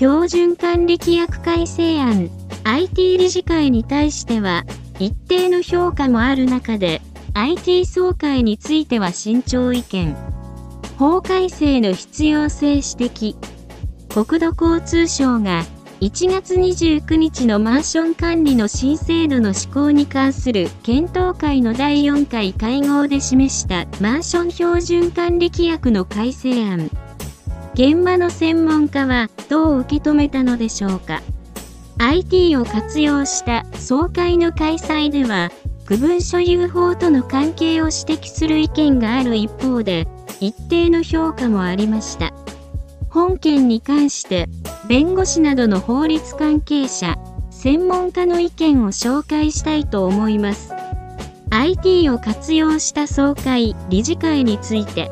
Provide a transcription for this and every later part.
標準管理規約改正案。IT 理事会に対しては一定の評価もある中で IT 総会については慎重意見。法改正の必要性指摘。国土交通省が1月29日のマンション管理の新制度の施行に関する検討会の第4回会合で示したマンション標準管理規約の改正案。現場の専門家はどう受け止めたのでしょうか。IT を活用した総会の開催では、区分所有法との関係を指摘する意見がある一方で、一定の評価もありました。本件に関して弁護士などの法律関係者、専門家の意見を紹介したいと思います。IT を活用した総会、理事会について、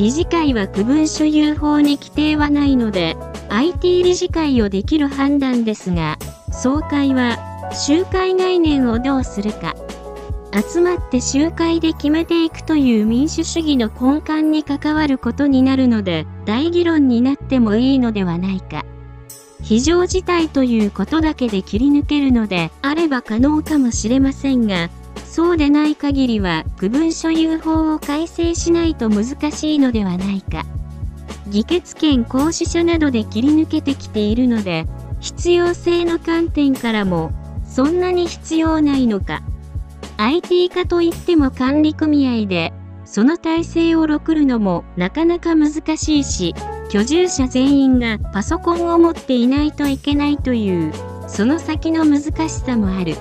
理事会は区分所有法に規定はないので、IT 理事会をできる判断ですが、総会は集会概念をどうするか、集まって集会で決めていくという民主主義の根幹に関わることになるので、大議論になってもいいのではないか。非常事態ということだけで切り抜けるのであれば可能かもしれませんが、そうでない限りは区分所有法を改正しないと難しいのではないか。議決権行使書などで切り抜けてきているので、必要性の観点からも、そんなに必要ないのか。IT 化といっても管理組合で、その体制をろくるのもなかなか難しいし、居住者全員がパソコンを持っていないといけないという、その先の難しさもある。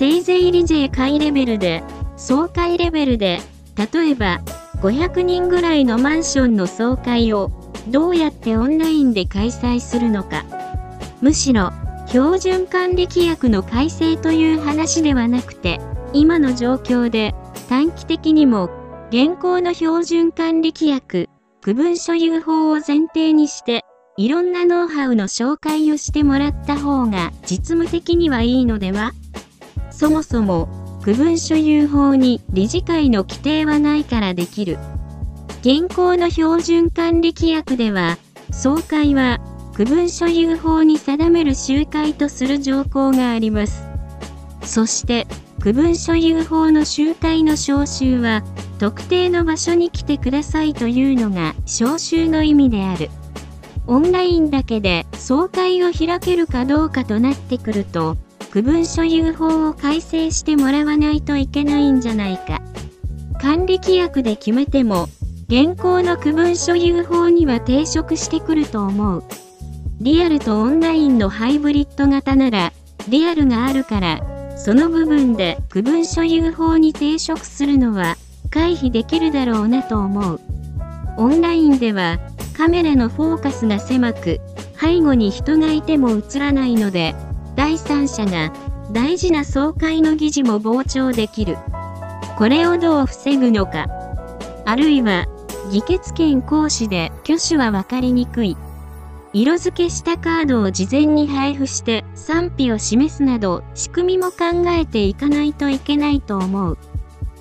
せいぜい理税会レベルで、総会レベルで、例えば、500人ぐらいのマンションの総会を、どうやってオンラインで開催するのか。むしろ、標準管理規約の改正という話ではなくて、今の状況で短期的にも現行の標準管理規約、区分所有法を前提にしていろんなノウハウの紹介をしてもらった方が実務的にはいいのでは？そもそも区分所有法に理事会の規定はないからできる。現行の標準管理規約では総会は区分所有法に定める集会とする条項があります。そして区分所有法の集会の招集は、特定の場所に来てくださいというのが招集の意味である。オンラインだけで総会を開けるかどうかとなってくると、区分所有法を改正してもらわないといけないんじゃないか。管理規約で決めても、現行の区分所有法には抵触してくると思う。リアルとオンラインのハイブリッド型なら、リアルがあるからその部分で区分所有法に抵触するのは回避できるだろうなと思う。オンラインではカメラのフォーカスが狭く背後に人がいても映らないので第三者が大事な総会の議事も傍聴できる。これをどう防ぐのか。あるいは議決権行使で挙手は分かりにくい。色付けしたカードを事前に配布して賛否を示すなど仕組みも考えていかないといけないと思う。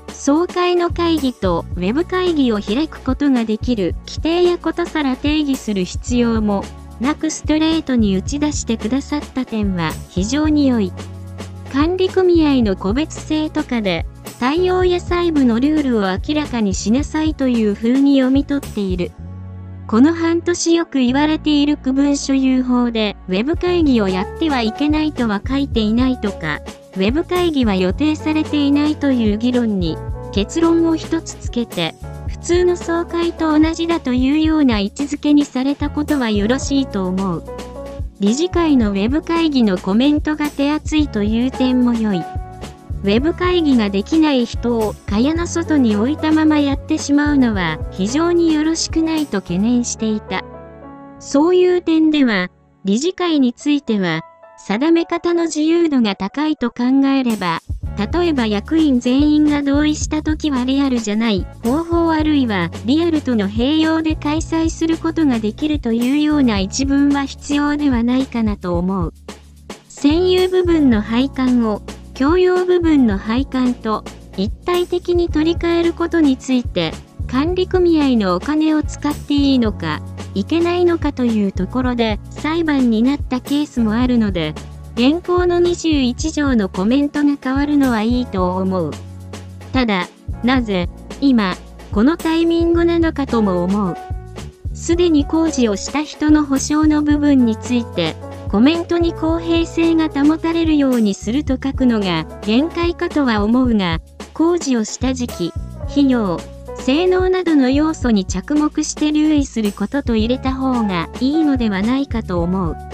総会の会議と Web 会議を開くことができる規定やことさら定義する必要もなくストレートに打ち出してくださった点は非常に良い。管理組合の個別性とかで対応や細部のルールを明らかにしなさいという風に読み取っている。この半年よく言われている区分所有法で Web 会議をやってはいけないとは書いていないとか、Web 会議は予定されていないという議論に結論を一つつけて、普通の総会と同じだというような位置づけにされたことはよろしいと思う。理事会の Web 会議のコメントが手厚いという点も良い。ウェブ会議ができない人を蚊帳の外に置いたままやってしまうのは非常によろしくないと懸念していた。そういう点では、理事会については、定め方の自由度が高いと考えれば、例えば役員全員が同意した時はリアルじゃない方法あるいはリアルとの併用で開催することができるというような一文は必要ではないかなと思う。占有部分の配管を共用部分の配管と一体的に取り替えることについて管理組合のお金を使っていいのかいけないのかというところで裁判になったケースもあるので、現行の21条のコメントが変わるのはいいと思う。ただ、なぜ、今、このタイミングなのかとも思う。すでに工事をした人の保証の部分について、コメントに公平性が保たれるようにすると書くのが限界かとは思うが、工事をした時期、費用、性能などの要素に着目して留意することと入れた方がいいのではないかと思う。